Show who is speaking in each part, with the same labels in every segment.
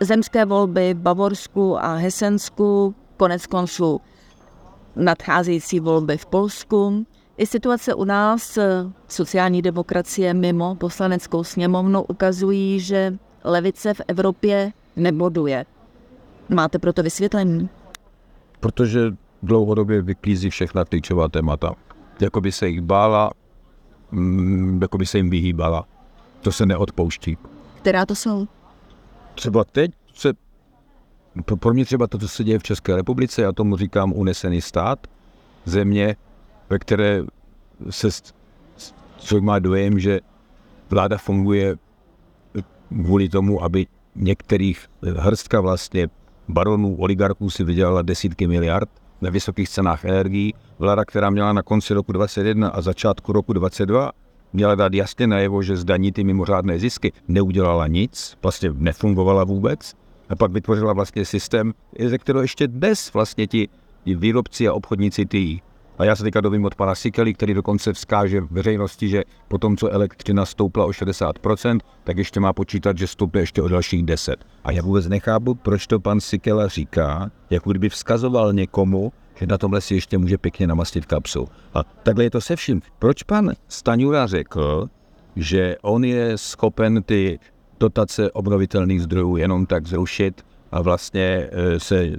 Speaker 1: Zemské volby v Bavorsku a Hesensku, konec konců nadcházející volby v Polsku, i situace u nás, sociální demokracie mimo poslaneckou sněmovnu, ukazují, že levice v Evropě neboduje. Máte proto vysvětlení?
Speaker 2: Protože dlouhodobě vyklízí všechna klíčová témata. Jako by se jich bála, mm, jako by se jim vyhýbala. To se neodpouští.
Speaker 1: Která to jsou?
Speaker 2: Třeba teď se, pro mě třeba to, co se děje v České republice, já tomu říkám unesený stát, země, ve které se člověk má dojem, že vláda funguje kvůli tomu, aby některých hrstka vlastně baronů, oligarchů si vydělala desítky miliard na vysokých cenách energií. Vláda, která měla na konci roku 2021 a začátku roku 2022 měla dát jasně najevo, že zdaní ty mimořádné zisky, neudělala nic, vlastně nefungovala vůbec. A pak vytvořila vlastně systém, ze kterého ještě dnes vlastně ti výrobci a obchodníci ty a já se teďka dovím od pana Sikely, který dokonce vzkáže veřejnosti, že po tom, co elektřina stoupla o 60%, tak ještě má počítat, že stoupne ještě o dalších 10. A já vůbec nechápu, proč to pan Sikela říká, jako kdyby vzkazoval někomu, že na tomhle si ještě může pěkně namastit kapsu. A takhle je to se vším. Proč pan Staňura řekl, že on je schopen ty dotace obnovitelných zdrojů jenom tak zrušit a vlastně e, se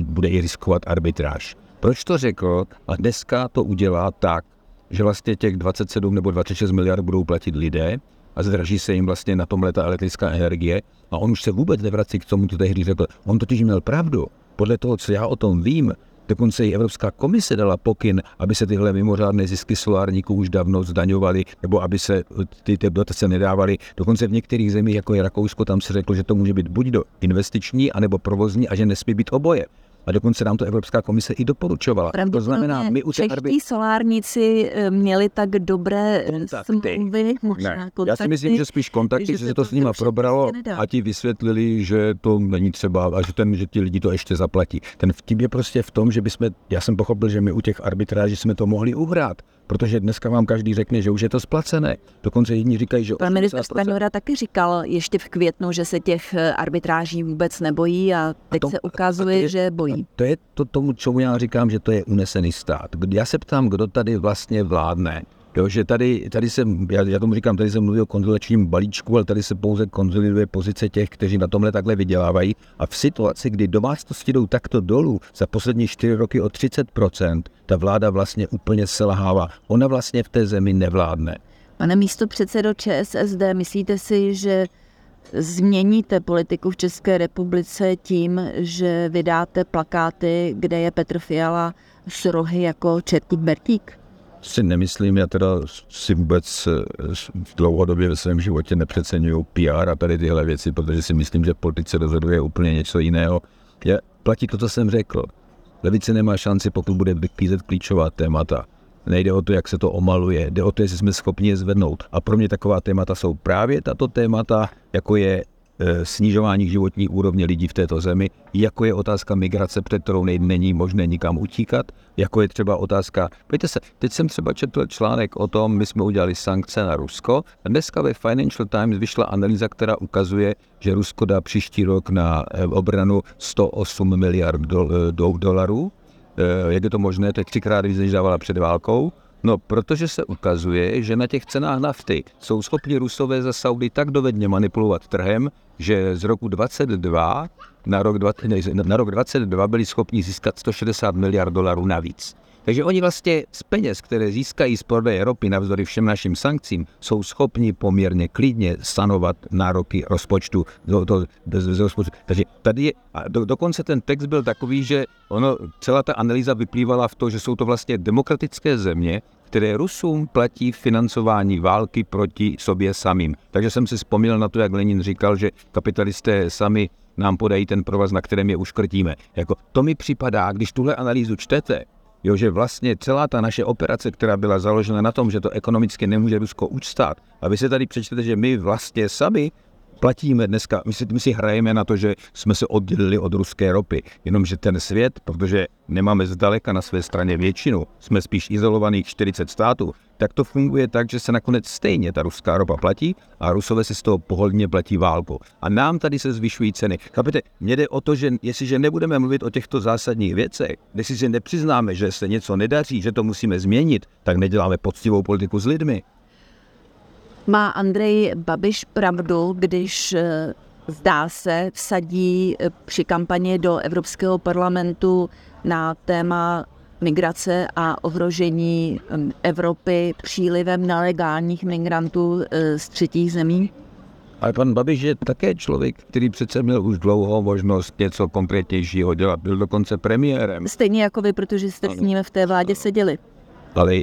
Speaker 2: bude i riskovat arbitráž? Proč to řekl a dneska to udělá tak, že vlastně těch 27 nebo 26 miliard budou platit lidé a zdraží se jim vlastně na tomhle ta elektrická energie a on už se vůbec nevrací k tomu, co tehdy řekl. On totiž měl pravdu. Podle toho, co já o tom vím, Dokonce i Evropská komise dala pokyn, aby se tyhle mimořádné zisky solárníků už dávno zdaňovaly, nebo aby se ty, ty dotace nedávaly. Dokonce v některých zemích, jako je Rakousko, tam se řeklo, že to může být buď do investiční, anebo provozní a že nesmí být oboje. A dokonce nám to Evropská komise i doporučovala.
Speaker 1: To znamená, my u těch arbi... solárníci eh, měli tak dobré
Speaker 2: kontakty. smlouvy, možná ne. kontakty. Já si myslím, že spíš kontakty, že, že se to s nima probralo a ti vysvětlili, že to není třeba a že, ten, že ti lidi to ještě zaplatí. Ten vtip je prostě v tom, že bychom, já jsem pochopil, že my u těch arbitráží jsme to mohli uhrát protože dneska vám každý řekne, že už je to splacené. Dokonce jedni říkají, že...
Speaker 1: Pan ministr Stanura taky říkal ještě v květnu, že se těch eh, arbitráží vůbec nebojí a teď a to, se ukazuje, je, že bojí.
Speaker 2: To je to tomu, čemu já říkám, že to je unesený stát. Já se ptám, kdo tady vlastně vládne. Jo, že tady, tady se, já, já tomu říkám, tady se mluví o konzolidačním balíčku, ale tady se pouze konzoliduje pozice těch, kteří na tomhle takhle vydělávají. A v situaci, kdy domácnosti jdou takto dolů za poslední čtyři roky o 30%, ta vláda vlastně úplně selhává. Ona vlastně v té zemi nevládne.
Speaker 1: Pane místo předsedo ČSSD, myslíte si, že změníte politiku v České republice tím, že vydáte plakáty, kde je Petr Fiala s rohy jako Čertík Bertík?
Speaker 2: Si nemyslím, já teda si vůbec v dlouhodobě ve svém životě nepřeceňuju PR a tady tyhle věci, protože si myslím, že politice rozhoduje úplně něco jiného. Je, platí to, co jsem řekl. Levice nemá šanci, pokud bude vyklízet klíčová témata. Nejde o to, jak se to omaluje, jde o to, jestli jsme schopni je zvednout. A pro mě taková témata jsou právě tato témata, jako je Eh, snižování životní úrovně lidí v této zemi, jako je otázka migrace, před kterou není možné nikam utíkat, jako je třeba otázka, pojďte se, teď jsem třeba četl článek o tom, my jsme udělali sankce na Rusko a dneska ve Financial Times vyšla analýza, která ukazuje, že Rusko dá příští rok na eh, obranu 108 miliard eh, do, dolarů. Jak je to možné, to je třikrát víc, než dávala před válkou. No, protože se ukazuje, že na těch cenách nafty jsou schopni Rusové za Saudy tak dovedně manipulovat trhem, že z roku 22 na rok, 20, na rok 22 byli schopni získat 160 miliard dolarů navíc. Takže oni vlastně z peněz, které získají z prodeje ropy navzdory všem našim sankcím, jsou schopni poměrně klidně sanovat nároky rozpočtu. Do, do, do, do rozpočtu. Takže tady je, a do, dokonce ten text byl takový, že ono, celá ta analýza vyplývala v to, že jsou to vlastně demokratické země, které Rusům platí financování války proti sobě samým. Takže jsem si vzpomněl na to, jak Lenin říkal, že kapitalisté sami nám podají ten provaz, na kterém je uškrtíme. Jako, to mi připadá, když tuhle analýzu čtete, jo, že vlastně celá ta naše operace, která byla založena na tom, že to ekonomicky nemůže Rusko učstát, a vy se tady přečtete, že my vlastně sami platíme dneska, my si, my si hrajeme na to, že jsme se oddělili od ruské ropy, jenomže ten svět, protože nemáme zdaleka na své straně většinu, jsme spíš izolovaných 40 států, tak to funguje tak, že se nakonec stejně ta ruská ropa platí a Rusové si z toho pohodlně platí válku. A nám tady se zvyšují ceny. Chápete, mně jde o to, že jestliže nebudeme mluvit o těchto zásadních věcech, jestliže nepřiznáme, že se něco nedaří, že to musíme změnit, tak neděláme poctivou politiku s lidmi.
Speaker 1: Má Andrej Babiš pravdu, když eh, zdá se vsadí eh, při kampani do Evropského parlamentu na téma migrace a ohrožení Evropy přílivem nelegálních migrantů eh, z třetích zemí?
Speaker 2: Ale pan Babiš je také člověk, který přece měl už dlouho možnost něco konkrétnějšího dělat. Byl dokonce premiérem.
Speaker 1: Stejně jako vy, protože jste s ním v té vládě seděli.
Speaker 2: Ale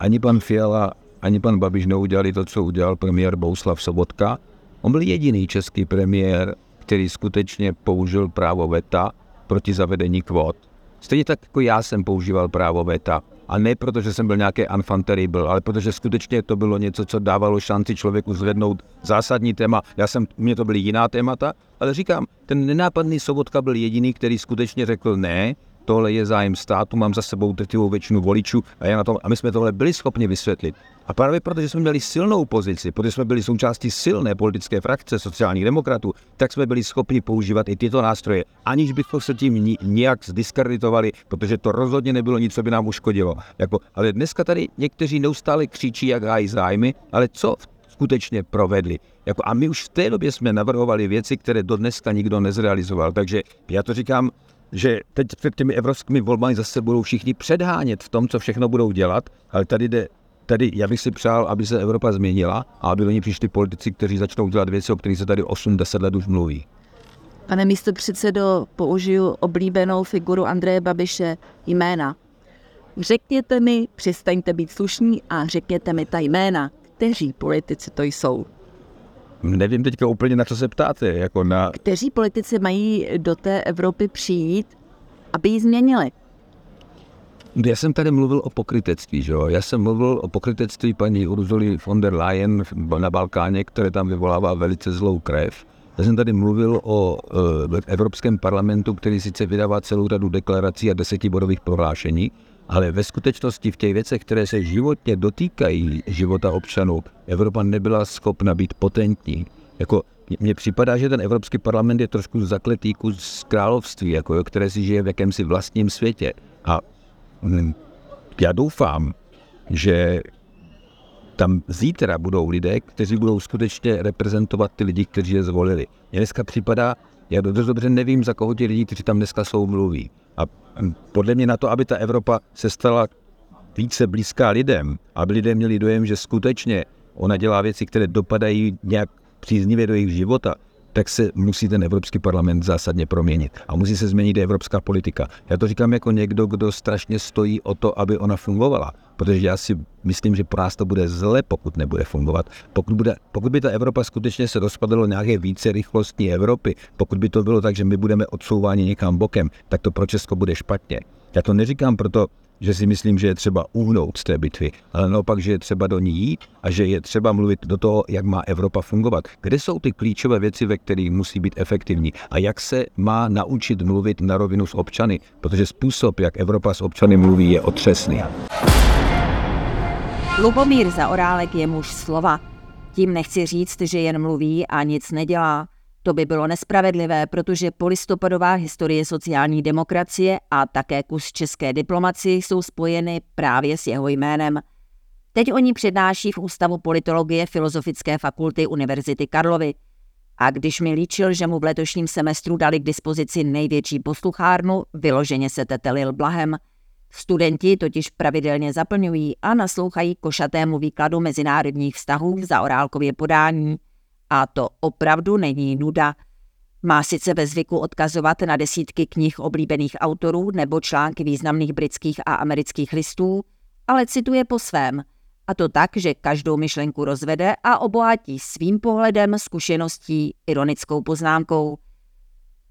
Speaker 2: ani pan Fiala, ani pan Babiš neudělali to, co udělal premiér Bouslav Sobotka. On byl jediný český premiér, který skutečně použil právo VETA proti zavedení kvót. Stejně tak jako já jsem používal právo VETA. A ne proto, že jsem byl nějaký enfant terrible, ale protože skutečně to bylo něco, co dávalo šanci člověku zvednout zásadní téma. Já jsem, mě to byly jiná témata, ale říkám, ten nenápadný Sobotka byl jediný, který skutečně řekl ne, tohle je zájem státu, mám za sebou drtivou většinu voličů a, já na tom, a my jsme tohle byli schopni vysvětlit. A právě protože jsme měli silnou pozici, protože jsme byli součástí silné politické frakce sociálních demokratů, tak jsme byli schopni používat i tyto nástroje, aniž bychom se tím nijak zdiskreditovali, protože to rozhodně nebylo nic, co by nám uškodilo. Jako, ale dneska tady někteří neustále křičí, jak hájí zájmy, ale co skutečně provedli. Jako, a my už v té době jsme navrhovali věci, které do dneska nikdo nezrealizoval. Takže já to říkám, že teď před těmi evropskými volbami zase budou všichni předhánět v tom, co všechno budou dělat, ale tady jde Tady já bych si přál, aby se Evropa změnila a aby do ní přišli politici, kteří začnou dělat věci, o kterých se tady 8-10 let už mluví.
Speaker 1: Pane místo předsedo, použiju oblíbenou figuru Andreje Babiše jména. Řekněte mi, přestaňte být slušní a řekněte mi ta jména, kteří politici to jsou.
Speaker 2: Nevím teďka úplně, na co se ptáte. Jako na...
Speaker 1: Kteří politici mají do té Evropy přijít, aby ji změnili?
Speaker 2: Já jsem tady mluvil o pokrytectví, že jo? Já jsem mluvil o pokrytectví paní Urzuly von der Leyen na Balkáně, které tam vyvolává velice zlou krev. Já jsem tady mluvil o e, Evropském parlamentu, který sice vydává celou řadu deklarací a desetibodových prohlášení, ale ve skutečnosti v těch věcech, které se životně dotýkají života občanů, Evropa nebyla schopna být potentní. Jako, mně připadá, že ten Evropský parlament je trošku zakletý kus království, jako, které si žije v jakémsi vlastním světě. A já doufám, že tam zítra budou lidé, kteří budou skutečně reprezentovat ty lidi, kteří je zvolili. Mně dneska připadá, já dost dobře nevím, za koho ti lidi, kteří tam dneska jsou, mluví. A podle mě na to, aby ta Evropa se stala více blízká lidem, aby lidé měli dojem, že skutečně ona dělá věci, které dopadají nějak příznivě do jejich života, tak se musí ten Evropský parlament zásadně proměnit. A musí se změnit evropská politika. Já to říkám jako někdo, kdo strašně stojí o to, aby ona fungovala. Protože já si myslím, že pro nás to bude zle, pokud nebude fungovat. Pokud, bude, pokud by ta Evropa skutečně se rozpadla nějaké více rychlostní Evropy, pokud by to bylo tak, že my budeme odsouváni někam bokem, tak to pro Česko bude špatně. Já to neříkám proto, že si myslím, že je třeba uhnout z té bitvy, ale naopak, že je třeba do ní jít a že je třeba mluvit do toho, jak má Evropa fungovat. Kde jsou ty klíčové věci, ve kterých musí být efektivní a jak se má naučit mluvit na rovinu s občany, protože způsob, jak Evropa s občany mluví, je otřesný.
Speaker 1: Lubomír Zaorálek je muž slova. Tím nechci říct, že jen mluví a nic nedělá. To by bylo nespravedlivé, protože polistopadová historie sociální demokracie a také kus české diplomacie jsou spojeny právě s jeho jménem. Teď oni přednáší v Ústavu politologie Filozofické fakulty Univerzity Karlovy. A když mi líčil, že mu v letošním semestru dali k dispozici největší posluchárnu, vyloženě se tetelil blahem. Studenti totiž pravidelně zaplňují a naslouchají košatému výkladu mezinárodních vztahů v zaorálkově podání. A to opravdu není nuda. Má sice ve zvyku odkazovat na desítky knih oblíbených autorů nebo články významných britských a amerických listů, ale cituje po svém. A to tak, že každou myšlenku rozvede a obohatí svým pohledem, zkušeností, ironickou poznámkou.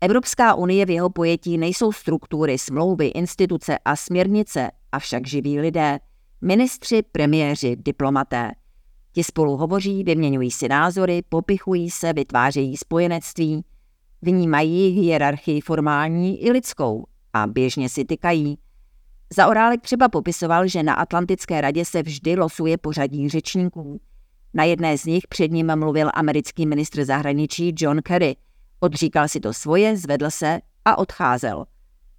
Speaker 1: Evropská unie v jeho pojetí nejsou struktury, smlouvy, instituce a směrnice, avšak živí lidé, ministři, premiéři, diplomaté. Ti spolu hovoří, vyměňují si názory, popichují se, vytvářejí spojenectví, vnímají hierarchii formální i lidskou a běžně si tykají. Zaorálek třeba popisoval, že na Atlantické radě se vždy losuje pořadí řečníků. Na jedné z nich před ním mluvil americký ministr zahraničí John Kerry. Odříkal si to svoje, zvedl se a odcházel.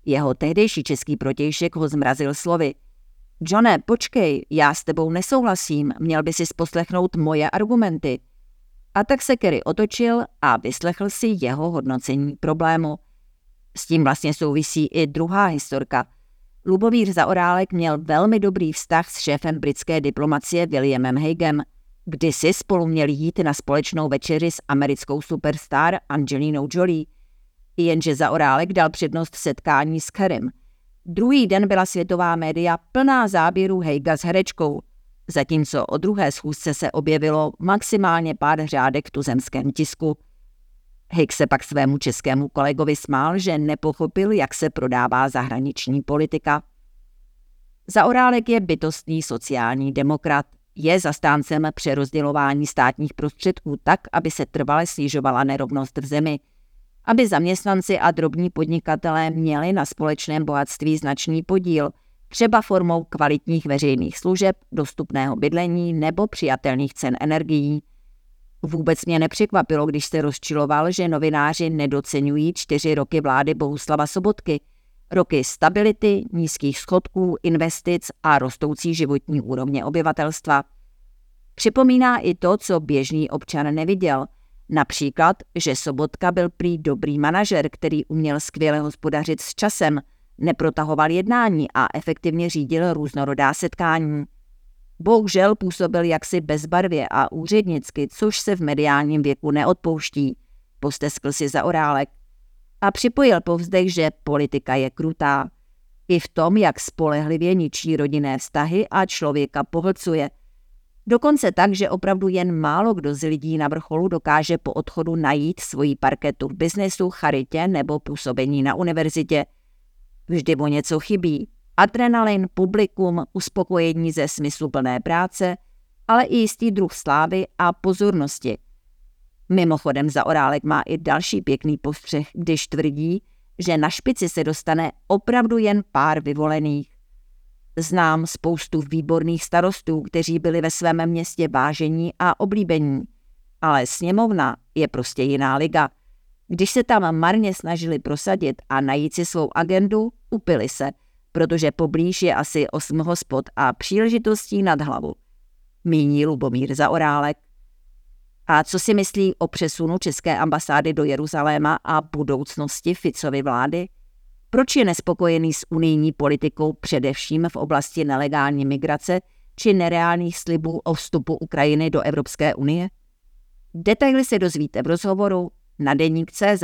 Speaker 1: Jeho tehdejší český protějšek ho zmrazil slovy. Johne, počkej, já s tebou nesouhlasím, měl by si poslechnout moje argumenty. A tak se Kerry otočil a vyslechl si jeho hodnocení problému. S tím vlastně souvisí i druhá historka – Lubomír Zaorálek měl velmi dobrý vztah s šéfem britské diplomacie Williamem Hagem. Kdysi spolu měli jít na společnou večeři s americkou superstar Angelinou Jolie. Jenže Zaorálek dal přednost setkání s Kerem. Druhý den byla světová média plná záběrů Hejga s herečkou, zatímco o druhé schůzce se objevilo maximálně pár řádek v tuzemském tisku. Hejk se pak svému českému kolegovi smál, že nepochopil, jak se prodává zahraniční politika. Zaorálek je bytostný sociální demokrat. Je zastáncem přerozdělování státních prostředků tak, aby se trvale snižovala nerovnost v zemi, aby zaměstnanci a drobní podnikatelé měli na společném bohatství značný podíl, třeba formou kvalitních veřejných služeb, dostupného bydlení nebo přijatelných cen energií – Vůbec mě nepřekvapilo, když se rozčiloval, že novináři nedocenují čtyři roky vlády Bohuslava Sobotky. Roky stability, nízkých schodků, investic a rostoucí životní úrovně obyvatelstva. Připomíná i to, co běžný občan neviděl. Například, že Sobotka byl prý dobrý manažer, který uměl skvěle hospodařit s časem, neprotahoval jednání a efektivně řídil různorodá setkání. Bohužel působil jaksi bezbarvě a úřednicky, což se v mediálním věku neodpouští. Posteskl si za orálek a připojil povzdech, že politika je krutá. I v tom, jak spolehlivě ničí rodinné vztahy a člověka pohlcuje. Dokonce tak, že opravdu jen málo kdo z lidí na vrcholu dokáže po odchodu najít svoji parketu v biznesu, charitě nebo působení na univerzitě. Vždy mu něco chybí, adrenalin, publikum, uspokojení ze smysluplné práce, ale i jistý druh slávy a pozornosti. Mimochodem za orálek má i další pěkný postřeh, když tvrdí, že na špici se dostane opravdu jen pár vyvolených. Znám spoustu výborných starostů, kteří byli ve svém městě vážení a oblíbení, ale sněmovna je prostě jiná liga. Když se tam marně snažili prosadit a najít si svou agendu, upili se – protože poblíž je asi osm hospod a příležitostí nad hlavu. Míní Lubomír Zaorálek. A co si myslí o přesunu České ambasády do Jeruzaléma a budoucnosti Ficovy vlády? Proč je nespokojený s unijní politikou především v oblasti nelegální migrace či nereálných slibů o vstupu Ukrajiny do Evropské unie? Detaily se dozvíte v rozhovoru na deník CZ.